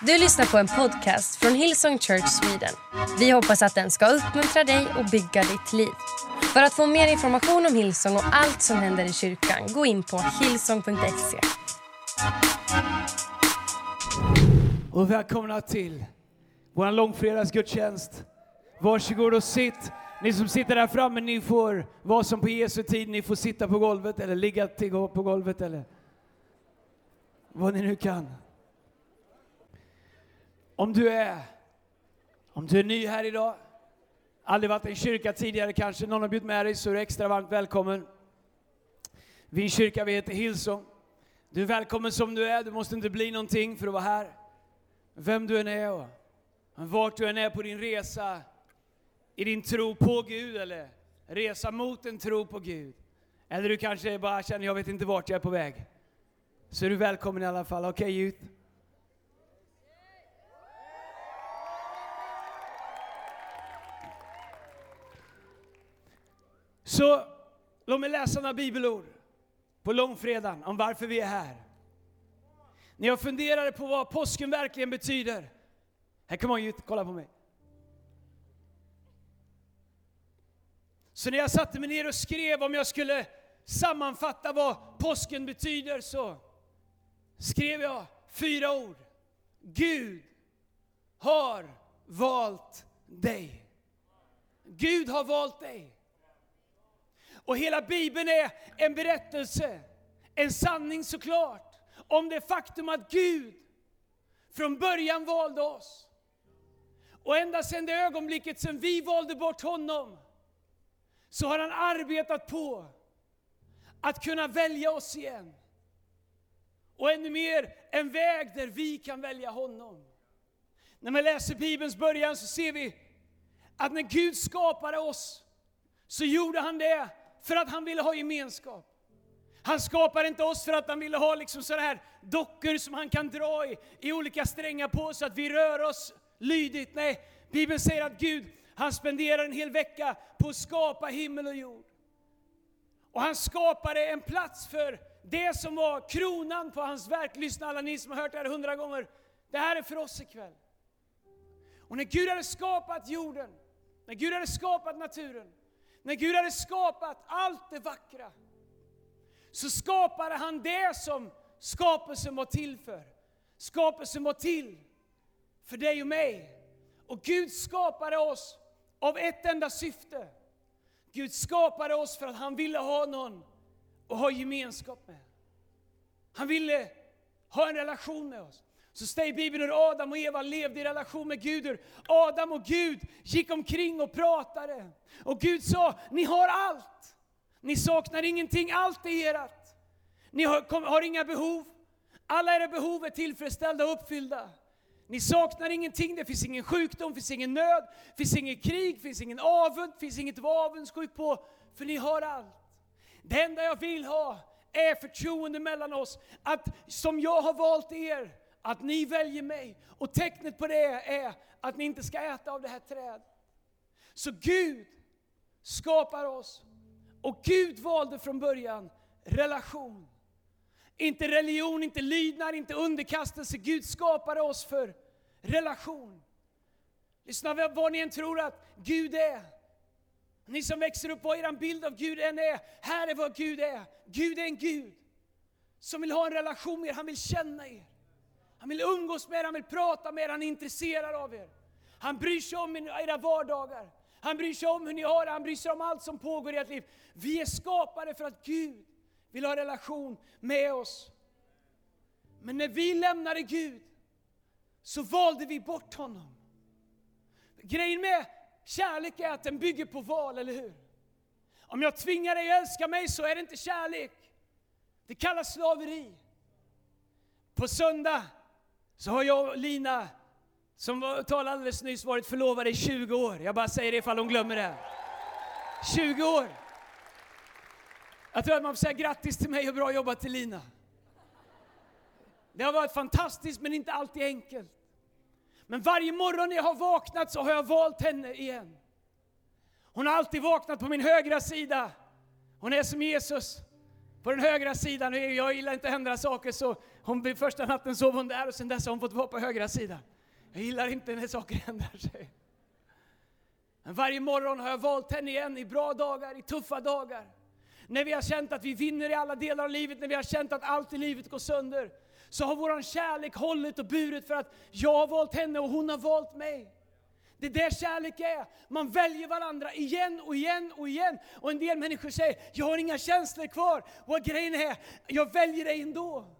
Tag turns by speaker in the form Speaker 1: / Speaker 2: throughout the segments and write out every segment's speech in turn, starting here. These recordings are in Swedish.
Speaker 1: Du lyssnar på en podcast från Hillsong Church Sweden. Vi hoppas att den ska uppmuntra dig och bygga ditt liv. För att få mer information om Hillsong och allt som händer i kyrkan, gå in på hillsong.se.
Speaker 2: Och välkomna till vår långfredagsgudstjänst. Varsågod och sitt. Ni som sitter där framme, ni får vara som på Jesu tid. Ni får sitta på golvet eller ligga på golvet eller vad ni nu kan. Om du är, om du är ny här idag, aldrig varit i en kyrka tidigare kanske, någon har bjudit med dig, så är du extra varmt välkommen. Vi i kyrkan, vi heter Hillsong. Du är välkommen som du är, du måste inte bli någonting för att vara här. Vem du än är och vart du än är på din resa i din tro på Gud eller resa mot en tro på Gud. Eller du kanske bara känner, jag vet inte vart jag är på väg. Så är du välkommen i alla fall. Okej okay, youth? Så låt mig läsa några bibelord på långfredagen om varför vi är här. När jag funderade på vad påsken verkligen betyder. Här kommer on kolla på mig. Så när jag satte mig ner och skrev om jag skulle sammanfatta vad påsken betyder så skrev jag fyra ord. Gud har valt dig. Gud har valt dig. Och hela Bibeln är en berättelse, en sanning såklart, om det faktum att Gud från början valde oss. Och ända sedan det ögonblicket som vi valde bort honom, så har han arbetat på att kunna välja oss igen. Och ännu mer, en väg där vi kan välja honom. När man läser Bibelns början så ser vi att när Gud skapade oss, så gjorde han det för att han ville ha gemenskap. Han skapade inte oss för att han ville ha liksom sådana här dockor som han kan dra i, i olika strängar på så att vi rör oss lydigt. Nej, Bibeln säger att Gud, han spenderar en hel vecka på att skapa himmel och jord. Och han skapade en plats för det som var kronan på hans verk. Lyssna alla ni som har hört det här hundra gånger. Det här är för oss ikväll. Och när Gud hade skapat jorden, när Gud hade skapat naturen, när Gud hade skapat allt det vackra, så skapade han det som skapelsen var till för. Skapelsen var till för dig och mig. Och Gud skapade oss av ett enda syfte. Gud skapade oss för att han ville ha någon att ha gemenskap med. Han ville ha en relation med oss. Så säger Bibeln hur Adam och Eva levde i relation med Gud. Hur Adam och Gud gick omkring och pratade. Och Gud sa, ni har allt. Ni saknar ingenting, allt är ert. Ni har, har inga behov. Alla era behov är tillfredsställda och uppfyllda. Ni saknar ingenting, det finns ingen sjukdom, det finns ingen nöd, det finns ingen krig, det finns ingen avund, det finns inget att vara avundsjuk på, för ni har allt. Det enda jag vill ha är förtroende mellan oss, att som jag har valt er, att ni väljer mig. Och tecknet på det är att ni inte ska äta av det här trädet. Så Gud skapar oss, och Gud valde från början relation. Inte religion, inte lydnad, inte underkastelse. Gud skapade oss för relation. Lyssna vad ni än tror att Gud är. Ni som växer upp, vad er bild av Gud än är. Här är vad Gud är. Gud är en Gud som vill ha en relation med er, han vill känna er. Han vill umgås med er, han vill prata med er, han är intresserad av er. Han bryr sig om era vardagar. Han bryr sig om hur ni har det, han bryr sig om allt som pågår i ert liv. Vi är skapade för att Gud vill ha relation med oss. Men när vi lämnade Gud så valde vi bort honom. Grejen med kärlek är att den bygger på val, eller hur? Om jag tvingar dig att älska mig så är det inte kärlek. Det kallas slaveri. På söndag så har jag och Lina, som talade alldeles nyss, varit förlovade i 20 år. Jag bara säger det ifall hon glömmer det. 20 år! Jag tror att man får säga grattis till mig och bra jobbat till Lina. Det har varit fantastiskt men inte alltid enkelt. Men varje morgon när jag har vaknat så har jag valt henne igen. Hon har alltid vaknat på min högra sida. Hon är som Jesus på den högra sidan. Eh, jag gillar inte att ändra saker så hon, första natten sov hon där och sen dess har hon fått vara på högra sidan. Jag gillar inte när saker ändrar sig. Men varje morgon har jag valt henne igen i bra dagar, i tuffa dagar. När vi har känt att vi vinner i alla delar av livet, när vi har känt att allt i livet går sönder. Så har vår kärlek hållit och burit för att jag har valt henne och hon har valt mig. Det är det kärlek är. Man väljer varandra igen och igen och igen. Och en del människor säger, jag har inga känslor kvar. Och grejen är, jag väljer dig ändå.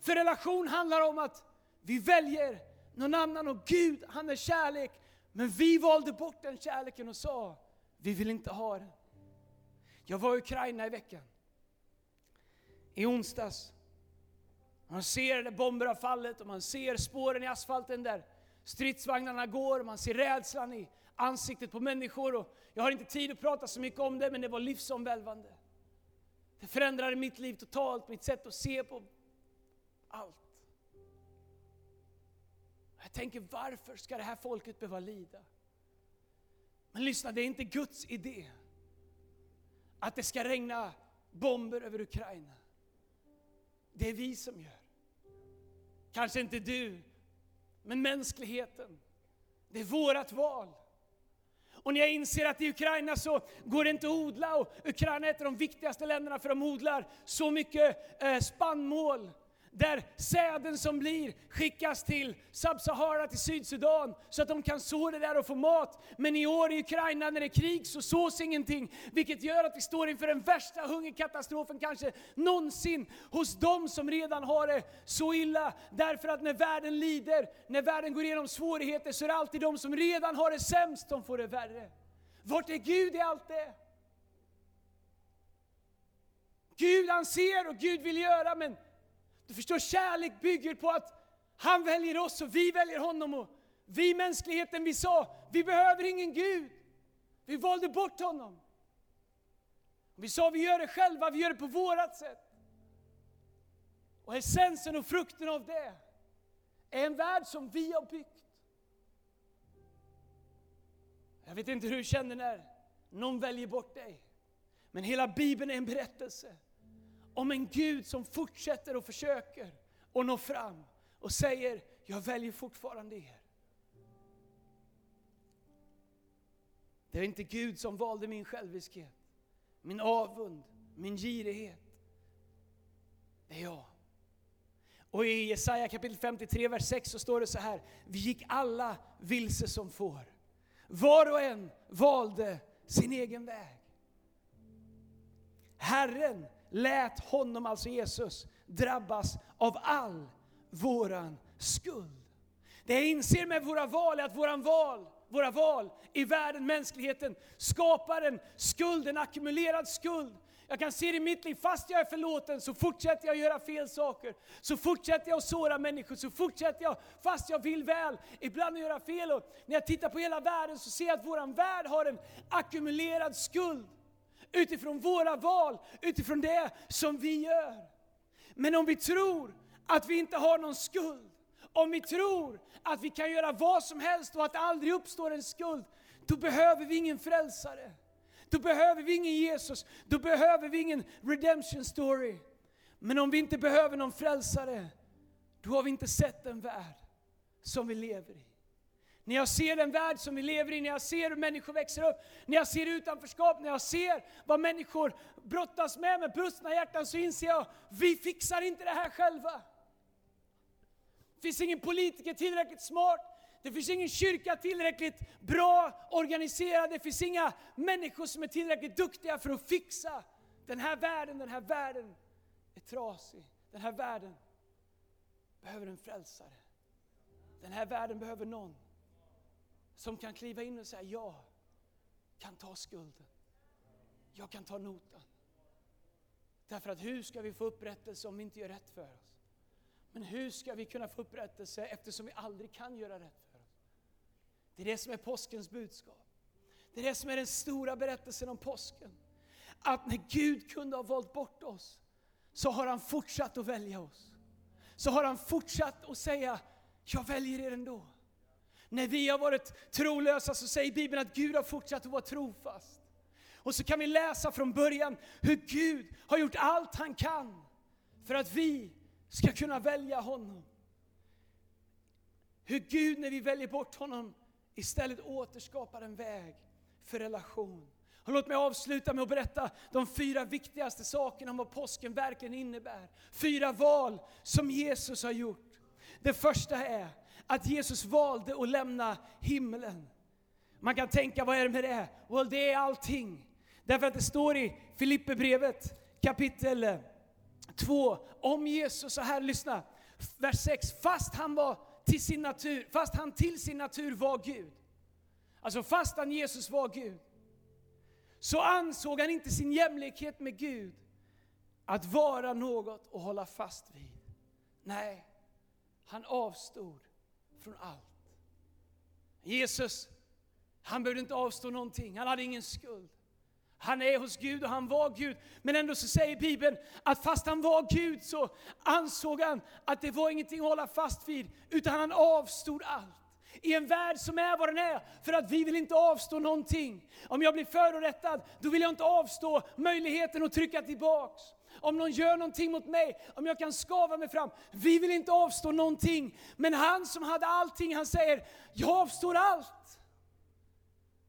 Speaker 2: För relation handlar om att vi väljer någon annan och Gud, han är kärlek. Men vi valde bort den kärleken och sa, vi vill inte ha den. Jag var i Ukraina i veckan. I onsdags. Man ser där bomber har fallit och man ser spåren i asfalten där stridsvagnarna går, man ser rädslan i ansiktet på människor. Och jag har inte tid att prata så mycket om det, men det var livsomvälvande. Det förändrade mitt liv totalt, mitt sätt att se på allt. Jag tänker, varför ska det här folket behöva lida? Men lyssna, det är inte Guds idé att det ska regna bomber över Ukraina. Det är vi som gör. Kanske inte du, men mänskligheten. Det är vårt val. Och när jag inser att i Ukraina så går det inte att odla och Ukraina är ett av de viktigaste länderna för de odlar så mycket eh, spannmål där säden som blir skickas till Sub-Sahara, till Sydsudan, så att de kan så det där och få mat. Men i år i Ukraina när det är krig så sås ingenting, vilket gör att vi står inför den värsta hungerkatastrofen kanske någonsin hos de som redan har det så illa. Därför att när världen lider, när världen går igenom svårigheter, så är det alltid de som redan har det sämst som får det värre. Vart är Gud i allt det? Gud han ser och Gud vill göra, men du förstår, kärlek bygger på att han väljer oss och vi väljer honom. Och vi mänskligheten, vi sa, vi behöver ingen Gud. Vi valde bort honom. Vi sa, vi gör det själva, vi gör det på vårat sätt. Och essensen och frukten av det är en värld som vi har byggt. Jag vet inte hur du känner när någon väljer bort dig. Men hela Bibeln är en berättelse om en Gud som fortsätter och försöker och nå fram och säger, jag väljer fortfarande er. Det är inte Gud som valde min själviskhet, min avund, min girighet. Det är jag. Och i Jesaja kapitel 53, vers 6 så står det så här. Vi gick alla vilse som får. Var och en valde sin egen väg. Herren lät honom, alltså Jesus, drabbas av all våran skuld. Det jag inser med våra val är att våran val, våra val i världen, mänskligheten, skapar en skuld, en ackumulerad skuld. Jag kan se det i mitt liv, fast jag är förlåten så fortsätter jag göra fel saker. Så fortsätter jag att såra människor, så fortsätter jag, fast jag vill väl, ibland att göra fel. Och när jag tittar på hela världen så ser jag att våran värld har en ackumulerad skuld utifrån våra val, utifrån det som vi gör. Men om vi tror att vi inte har någon skuld, om vi tror att vi kan göra vad som helst och att det aldrig uppstår en skuld, då behöver vi ingen frälsare. Då behöver vi ingen Jesus, då behöver vi ingen redemption story. Men om vi inte behöver någon frälsare, då har vi inte sett den värld som vi lever i. När jag ser den värld som vi lever i, när jag ser hur människor växer upp, när jag ser utanförskap, när jag ser vad människor brottas med, med brustna hjärtan, så inser jag, vi fixar inte det här själva. Det finns ingen politiker tillräckligt smart, det finns ingen kyrka tillräckligt bra organiserad, det finns inga människor som är tillräckligt duktiga för att fixa den här världen. Den här världen är trasig. Den här världen behöver en frälsare. Den här världen behöver någon som kan kliva in och säga jag kan ta skulden. Jag kan ta notan. Därför att hur ska vi få upprättelse om vi inte gör rätt för oss? Men hur ska vi kunna få upprättelse eftersom vi aldrig kan göra rätt för oss? Det är det som är påskens budskap. Det är det som är den stora berättelsen om påsken. Att när Gud kunde ha valt bort oss, så har han fortsatt att välja oss. Så har han fortsatt att säga, jag väljer er ändå. När vi har varit trolösa så säger Bibeln att Gud har fortsatt att vara trofast. Och så kan vi läsa från början hur Gud har gjort allt han kan för att vi ska kunna välja honom. Hur Gud, när vi väljer bort honom, istället återskapar en väg för relation. Och låt mig avsluta med att berätta de fyra viktigaste sakerna om vad påsken verkligen innebär. Fyra val som Jesus har gjort. Det första är att Jesus valde att lämna himlen. Man kan tänka, vad är det med det? Well, det är allting. Därför att det står i Filipperbrevet kapitel eh, 2 om Jesus, så här, lyssna. Vers 6, fast han var till sin natur, fast han till sin natur var Gud. Alltså fast han Jesus var Gud, så ansåg han inte sin jämlikhet med Gud att vara något att hålla fast vid. Nej, han avstod från allt. Jesus, han behövde inte avstå någonting, han hade ingen skuld. Han är hos Gud och han var Gud. Men ändå så säger Bibeln att fast han var Gud så ansåg han att det var ingenting att hålla fast vid, utan han avstod allt. I en värld som är vad den är, för att vi vill inte avstå någonting. Om jag blir förorättad, då vill jag inte avstå möjligheten att trycka tillbaks. Om någon gör någonting mot mig, om jag kan skava mig fram. Vi vill inte avstå någonting. Men han som hade allting, han säger, jag avstår allt.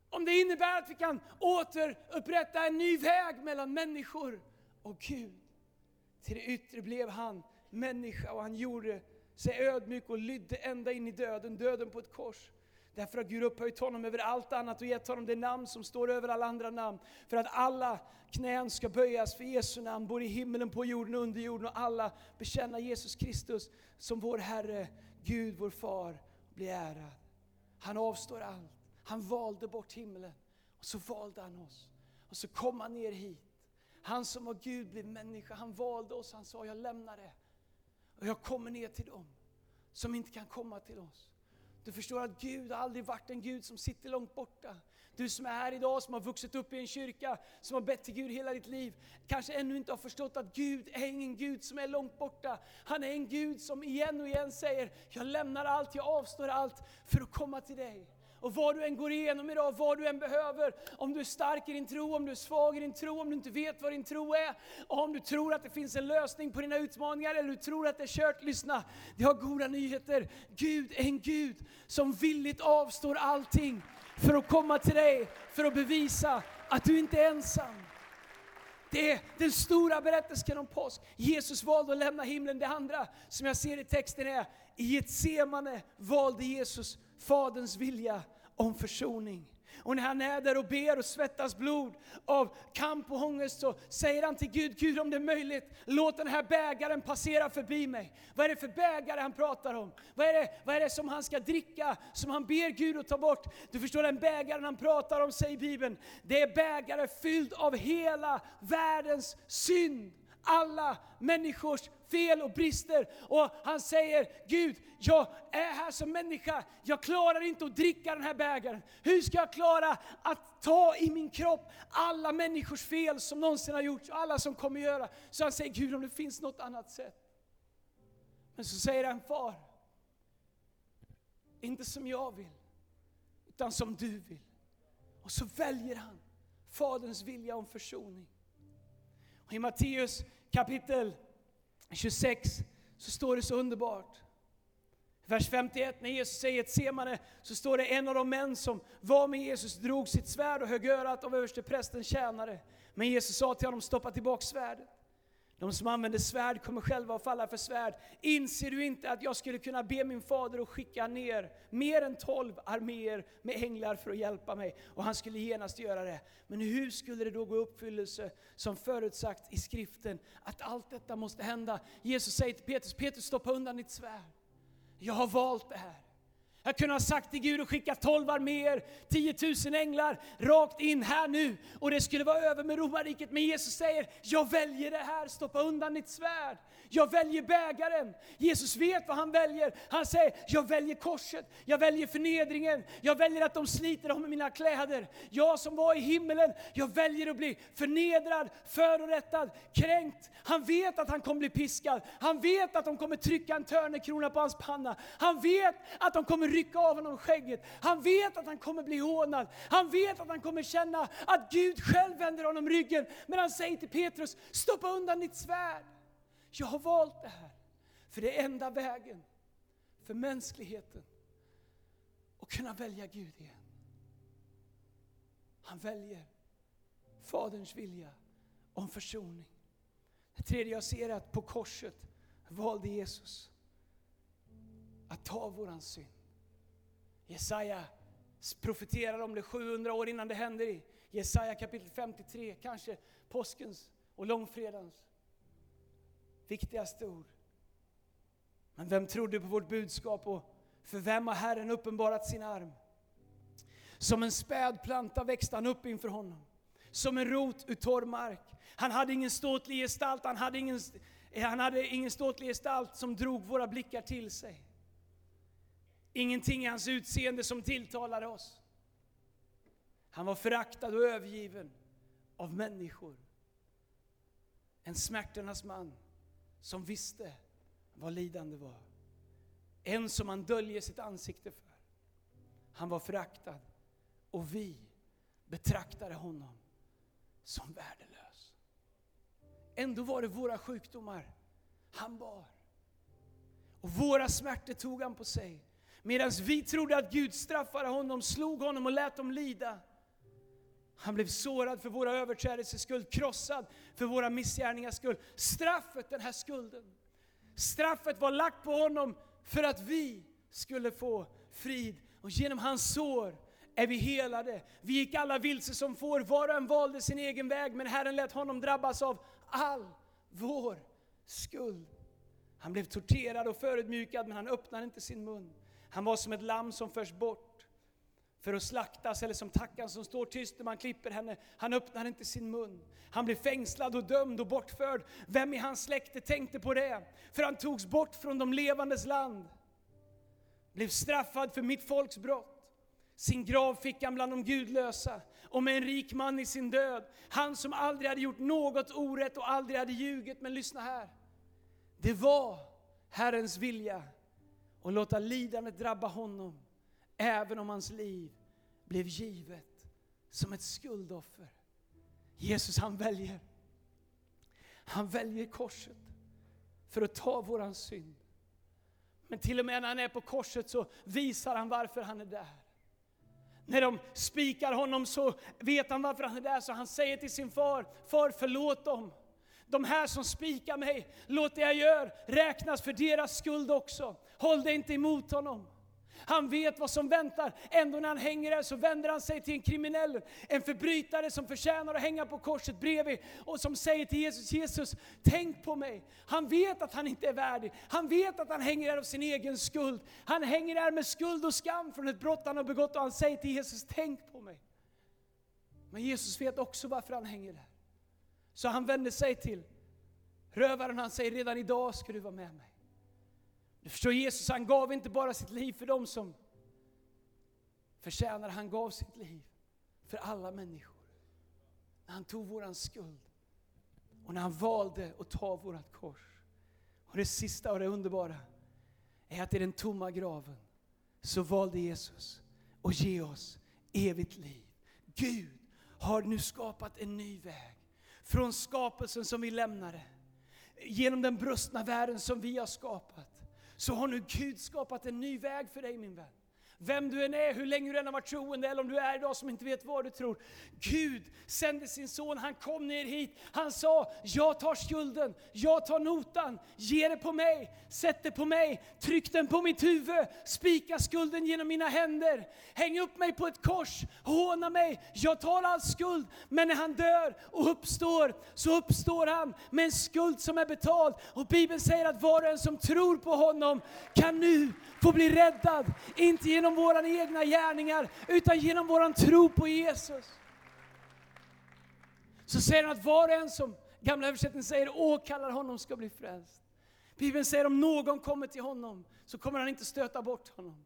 Speaker 2: Om det innebär att vi kan återupprätta en ny väg mellan människor och Gud. Till det yttre blev han människa och han gjorde sig ödmjuk och lydde ända in i döden, döden på ett kors. Därför har Gud upphöjt honom över allt annat och gett honom det namn som står över alla andra namn. För att alla knän ska böjas för Jesu namn, både i himlen, på jorden och under jorden. Och alla bekänna Jesus Kristus som vår Herre, Gud vår Far, bli ärad. Han avstår allt. Han valde bort himlen och så valde han oss. Och så kom han ner hit. Han som var Gud blev människa. Han valde oss. Han sa, jag lämnar det. Och jag kommer ner till dem som inte kan komma till oss. Du förstår att Gud har aldrig varit en Gud som sitter långt borta. Du som är här idag, som har vuxit upp i en kyrka, som har bett till Gud hela ditt liv, kanske ännu inte har förstått att Gud är ingen Gud som är långt borta. Han är en Gud som igen och igen säger, jag lämnar allt, jag avstår allt för att komma till dig. Och vad du än går igenom idag, vad du än behöver, om du är stark i din tro, om du är svag i din tro, om du inte vet vad din tro är, om du tror att det finns en lösning på dina utmaningar, eller du tror att det är kört, lyssna. Vi har goda nyheter. Gud är en Gud som villigt avstår allting för att komma till dig, för att bevisa att du inte är ensam. Det är den stora berättelsen om påsk. Jesus valde att lämna himlen. Det andra som jag ser i texten är, i ett semane valde Jesus Faderns vilja om försoning. Och när han är där och ber och svettas blod av kamp och ångest så säger han till Gud, Gud om det är möjligt, låt den här bägaren passera förbi mig. Vad är det för bägare han pratar om? Vad är, det, vad är det som han ska dricka, som han ber Gud att ta bort? Du förstår, den bägaren han pratar om, säger Bibeln, det är bägare fylld av hela världens synd alla människors fel och brister. Och han säger, Gud, jag är här som människa, jag klarar inte att dricka den här bägaren. Hur ska jag klara att ta i min kropp alla människors fel som någonsin har gjorts, och alla som kommer göra. Så han säger, Gud om det finns något annat sätt. Men så säger han, Far, inte som jag vill, utan som du vill. Och så väljer han Faderns vilja om försoning. Och I Matteus kapitel 26 så står det så underbart. Vers 51, när Jesus säger ett semane, så står det en av de män som var med Jesus drog sitt svärd och högg örat av översteprästens tjänare. Men Jesus sa till honom, stoppa tillbaka svärdet. De som använder svärd kommer själva att falla för svärd. Inser du inte att jag skulle kunna be min fader att skicka ner mer än tolv arméer med änglar för att hjälpa mig? Och han skulle genast göra det. Men hur skulle det då gå i uppfyllelse som förutsagt i skriften att allt detta måste hända? Jesus säger till Petrus, Petrus stoppa undan ditt svärd. Jag har valt det här. Jag kunde ha sagt till Gud och skickat 12 arméer, 10 000 änglar rakt in här nu och det skulle vara över med romarriket. Men Jesus säger, jag väljer det här, stoppa undan ditt svärd. Jag väljer bägaren. Jesus vet vad han väljer. Han säger, jag väljer korset, jag väljer förnedringen, jag väljer att de sliter om mina kläder. Jag som var i himmelen, jag väljer att bli förnedrad, förorättad, kränkt. Han vet att han kommer bli piskad. Han vet att de kommer trycka en törnekrona på hans panna. Han vet att de kommer rycka av honom skägget. Han vet att han kommer bli hånad. Han vet att han kommer känna att Gud själv vänder honom ryggen. Men han säger till Petrus, stoppa undan ditt svärd. Jag har valt det här. För det är enda vägen för mänskligheten att kunna välja Gud igen. Han väljer Faderns vilja om försoning. Det tredje jag ser är att på korset valde Jesus att ta våran synd. Jesaja profeterar om det 700 år innan det händer i Jesaja kapitel 53, kanske påskens och långfredagens viktigaste ord. Men vem trodde på vårt budskap och för vem har Herren uppenbarat sin arm? Som en späd planta växte han upp inför honom. Som en rot ur torr mark. Han hade ingen ståtlig gestalt, han hade ingen, han hade ingen ståtlig gestalt som drog våra blickar till sig. Ingenting i hans utseende som tilltalade oss. Han var föraktad och övergiven av människor. En smärtornas man som visste vad lidande var. En som man döljer sitt ansikte för. Han var föraktad och vi betraktade honom som värdelös. Ändå var det våra sjukdomar han bar. Och våra smärtor tog han på sig. Medan vi trodde att Gud straffade honom, slog honom och lät dem lida. Han blev sårad för våra överträdelsers skull, krossad för våra missgärningars skull. Straffet, den här skulden, straffet var lagt på honom för att vi skulle få frid. Och genom hans sår är vi helade. Vi gick alla vilse som får, var och en valde sin egen väg, men Herren lät honom drabbas av all vår skuld. Han blev torterad och förödmjukad, men han öppnade inte sin mun. Han var som ett lamm som förs bort för att slaktas, eller som tackan som står tyst när man klipper henne. Han öppnar inte sin mun. Han blev fängslad och dömd och bortförd. Vem i hans släkte tänkte på det? För han togs bort från de levandes land. Blev straffad för mitt folks brott. Sin grav fick han bland de gudlösa och med en rik man i sin död. Han som aldrig hade gjort något orätt och aldrig hade ljugit. Men lyssna här. Det var Herrens vilja och låta lidandet drabba honom, även om hans liv blev givet som ett skuldoffer. Jesus han väljer, han väljer korset för att ta våran synd. Men till och med när han är på korset så visar han varför han är där. När de spikar honom så vet han varför han är där, så han säger till sin far, Far förlåt dem. De här som spikar mig, låt det jag gör räknas för deras skuld också. Håll dig inte emot honom. Han vet vad som väntar. Ändå när han hänger där så vänder han sig till en kriminell, en förbrytare som förtjänar att hänga på korset bredvid och som säger till Jesus, Jesus, tänk på mig. Han vet att han inte är värdig. Han vet att han hänger där av sin egen skuld. Han hänger där med skuld och skam från ett brott han har begått och han säger till Jesus, tänk på mig. Men Jesus vet också varför han hänger där. Så han vänder sig till rövaren och han säger, redan idag ska du vara med mig. Du förstår, Jesus han gav inte bara sitt liv för dem som förtjänar, han gav sitt liv för alla människor. När han tog våran skuld och när han valde att ta vårat kors. Och det sista och det underbara är att i den tomma graven så valde Jesus att ge oss evigt liv. Gud har nu skapat en ny väg. Från skapelsen som vi lämnade, genom den brustna världen som vi har skapat, så har nu Gud skapat en ny väg för dig min vän. Vem du än är, hur länge du än har varit troende, eller om du är idag som inte vet vad du tror. Gud sände sin son, han kom ner hit. Han sa, jag tar skulden, jag tar notan, ge det på mig, sätt det på mig, tryck den på mitt huvud, spika skulden genom mina händer, häng upp mig på ett kors, håna mig, jag tar all skuld. Men när han dör och uppstår, så uppstår han med en skuld som är betald. Och Bibeln säger att var och en som tror på honom kan nu få bli räddad, inte genom genom våra egna gärningar, utan genom vår tro på Jesus. Så säger han att var och en som, gamla översättningen säger, åkallar honom ska bli frälst. Bibeln säger om någon kommer till honom så kommer han inte stöta bort honom.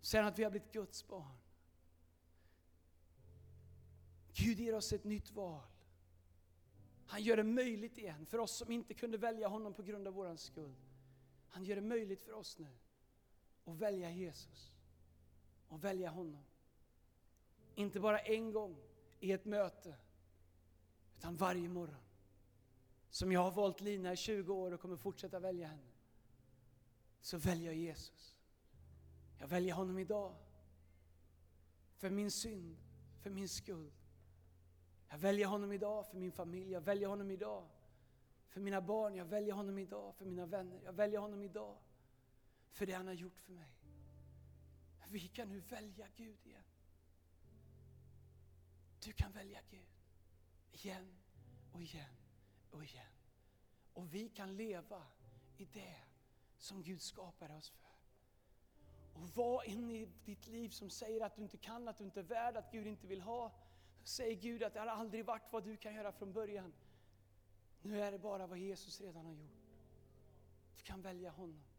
Speaker 2: Så säger han att vi har blivit Guds barn. Gud ger oss ett nytt val. Han gör det möjligt igen för oss som inte kunde välja honom på grund av vår skuld. Han gör det möjligt för oss nu och välja Jesus. Och välja honom. Inte bara en gång i ett möte, utan varje morgon. Som jag har valt Lina i 20 år och kommer fortsätta välja henne. Så väljer jag Jesus. Jag väljer honom idag. För min synd, för min skuld. Jag väljer honom idag för min familj, jag väljer honom idag för mina barn, jag väljer honom idag för mina vänner, jag väljer honom idag för det han har gjort för mig. Vi kan nu välja Gud igen. Du kan välja Gud igen och igen och igen. Och vi kan leva i det som Gud skapade oss för. Och vad in i ditt liv som säger att du inte kan, att du inte är värd, att Gud inte vill ha. Säger Gud att det har aldrig varit vad du kan göra från början. Nu är det bara vad Jesus redan har gjort. Du kan välja honom.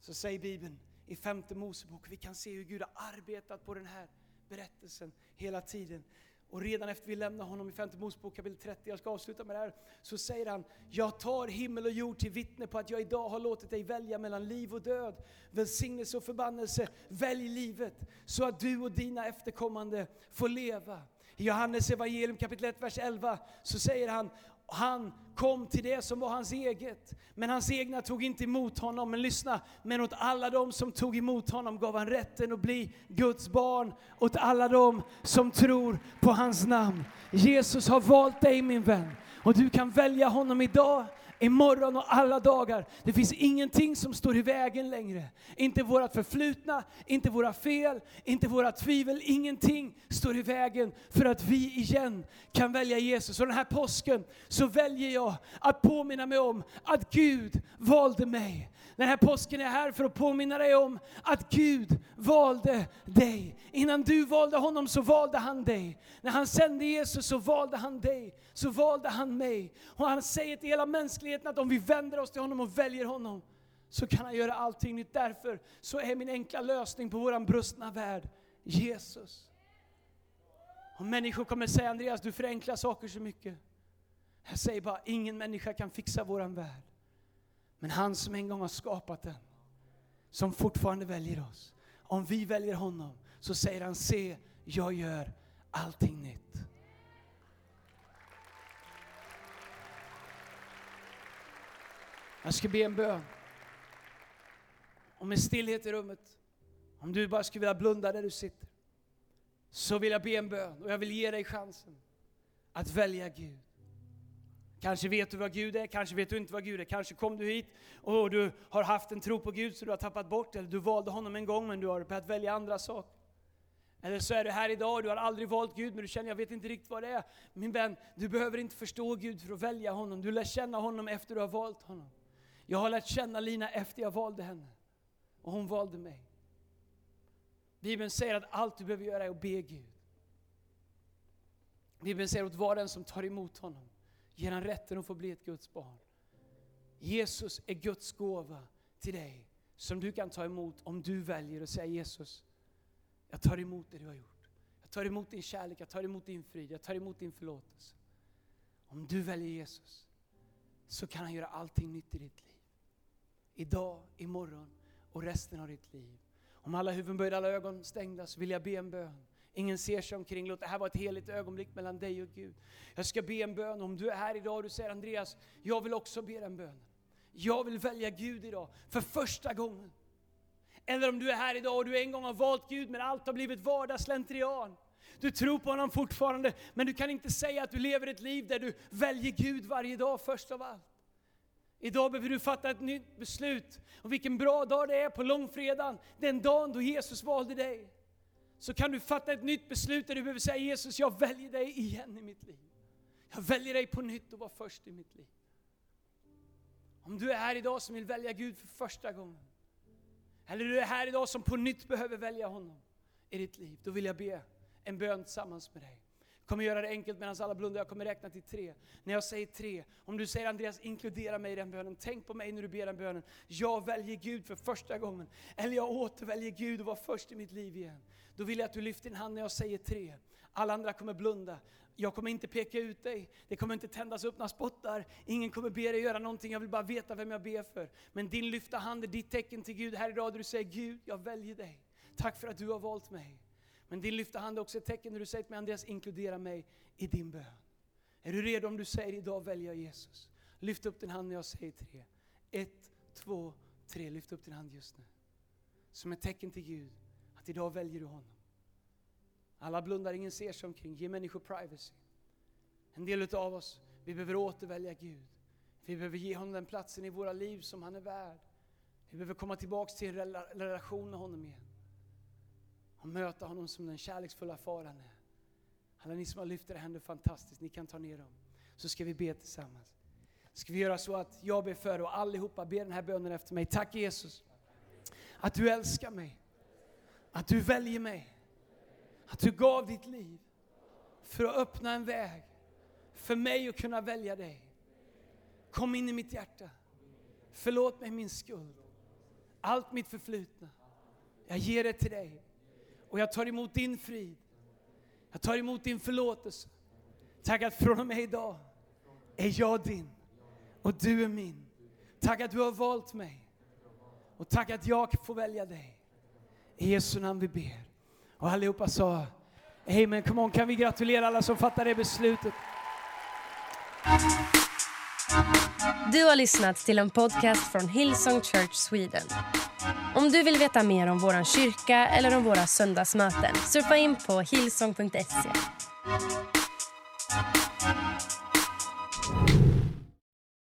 Speaker 2: Så säger Bibeln i femte Mosebok, vi kan se hur Gud har arbetat på den här berättelsen hela tiden. Och redan efter vi lämnar honom i femte Mosebok kapitel 30, jag ska avsluta med det här, så säger han, jag tar himmel och jord till vittne på att jag idag har låtit dig välja mellan liv och död, välsignelse och förbannelse. Välj livet så att du och dina efterkommande får leva. I Johannes evangelium kapitel 1, vers 11 så säger han, han kom till det som var hans eget. Men hans egna tog inte emot honom. Men lyssna, men åt alla de som tog emot honom gav han rätten att bli Guds barn. Åt alla de som tror på hans namn. Jesus har valt dig min vän. Och du kan välja honom idag imorgon och alla dagar. Det finns ingenting som står i vägen längre. Inte vårt förflutna, inte våra fel, inte våra tvivel. Ingenting står i vägen för att vi igen kan välja Jesus. Och den här påsken så väljer jag att påminna mig om att Gud valde mig. Den här påsken är här för att påminna dig om att Gud valde dig. Innan du valde honom så valde han dig. När han sände Jesus så valde han dig, så valde han mig. Och han säger till hela mänskligheten att om vi vänder oss till honom och väljer honom så kan han göra allting nytt. Därför så är min enkla lösning på våran brustna värld Jesus. Och människor kommer säga Andreas, du förenklar saker så mycket. Jag säger bara, ingen människa kan fixa våran värld. Men han som en gång har skapat den, som fortfarande väljer oss. Om vi väljer honom så säger han, se, jag gör allting nytt. Jag ska be en bön. Om med stillhet i rummet, om du bara skulle vilja blunda där du sitter, så vill jag be en bön och jag vill ge dig chansen att välja Gud. Kanske vet du vad Gud är, kanske vet du inte vad Gud är. Kanske kom du hit och du har haft en tro på Gud så du har tappat bort eller du valde honom en gång men du har börjat välja andra saker. Eller så är du här idag och du har aldrig valt Gud men du känner jag vet inte riktigt vad det är. Min vän, du behöver inte förstå Gud för att välja honom. Du lär känna honom efter du har valt honom. Jag har lärt känna Lina efter jag valde henne. Och hon valde mig. Bibeln säger att allt du behöver göra är att be Gud. Bibeln säger att var den som tar emot honom ger han rätten att få bli ett Guds barn. Jesus är Guds gåva till dig som du kan ta emot om du väljer att säga Jesus, jag tar emot det du har gjort. Jag tar emot din kärlek, jag tar emot din frid, jag tar emot din förlåtelse. Om du väljer Jesus så kan han göra allting nytt i ditt liv. Idag, imorgon och resten av ditt liv. Om alla huvuden böjda, alla ögon stängda så vill jag be en bön. Ingen ser sig omkring. Låt det här vara ett heligt ögonblick mellan dig och Gud. Jag ska be en bön. Om du är här idag och du säger Andreas, jag vill också be den bönen. Jag vill välja Gud idag, för första gången. Eller om du är här idag och du en gång har valt Gud men allt har blivit vardagsslentrian. Du tror på honom fortfarande, men du kan inte säga att du lever ett liv där du väljer Gud varje dag först av allt. Idag behöver du fatta ett nytt beslut. Och vilken bra dag det är på långfredagen, den dagen då Jesus valde dig så kan du fatta ett nytt beslut där du behöver säga Jesus, jag väljer dig igen i mitt liv. Jag väljer dig på nytt och vara först i mitt liv. Om du är här idag som vill välja Gud för första gången, eller du är här idag som på nytt behöver välja honom i ditt liv, då vill jag be en bön tillsammans med dig. Jag kommer göra det enkelt medan alla blundar, jag kommer räkna till tre. När jag säger tre, om du säger Andreas, inkludera mig i den bönen. Tänk på mig när du ber den bönen. Jag väljer Gud för första gången. Eller jag återväljer Gud och var först i mitt liv igen. Då vill jag att du lyfter din hand när jag säger tre. Alla andra kommer blunda. Jag kommer inte peka ut dig. Det kommer inte tändas upp några spottar. Ingen kommer be dig göra någonting. Jag vill bara veta vem jag ber för. Men din lyfta hand är ditt tecken till Gud här idag. Där du säger Gud, jag väljer dig. Tack för att du har valt mig. Men din lyfta hand är också ett tecken när du säger till mig Andreas, inkludera mig i din bön. Är du redo om du säger idag väljer jag Jesus? Lyft upp din hand när jag säger tre. Ett, två, tre. Lyft upp din hand just nu. Som ett tecken till Gud att idag väljer du honom. Alla blundar, ingen ser sig omkring. Ge människor privacy. En del av oss, vi behöver återvälja Gud. Vi behöver ge honom den platsen i våra liv som han är värd. Vi behöver komma tillbaka till en relation med honom igen. Och möta honom som den kärleksfulla far han är. Alla ni som har lyft era händer, fantastiskt. Ni kan ta ner dem. Så ska vi be tillsammans. Ska vi göra så att jag ber för och allihopa ber den här bönen efter mig. Tack Jesus. Att du älskar mig. Att du väljer mig. Att du gav ditt liv för att öppna en väg för mig att kunna välja dig. Kom in i mitt hjärta. Förlåt mig min skuld. Allt mitt förflutna. Jag ger det till dig. Och jag tar emot din frid. Jag tar emot din förlåtelse. Tack att från och med idag är jag din och du är min. Tack att du har valt mig. Och tack att jag får välja dig. I Jesu namn vi ber. Och allihopa sa Amen. Come on, kan vi gratulera alla som fattar det beslutet?
Speaker 1: Du har lyssnat till en podcast från Hillsong Church Sweden. Om du vill veta mer om vår kyrka eller om våra söndagsmöten surfa in på hillsong.se.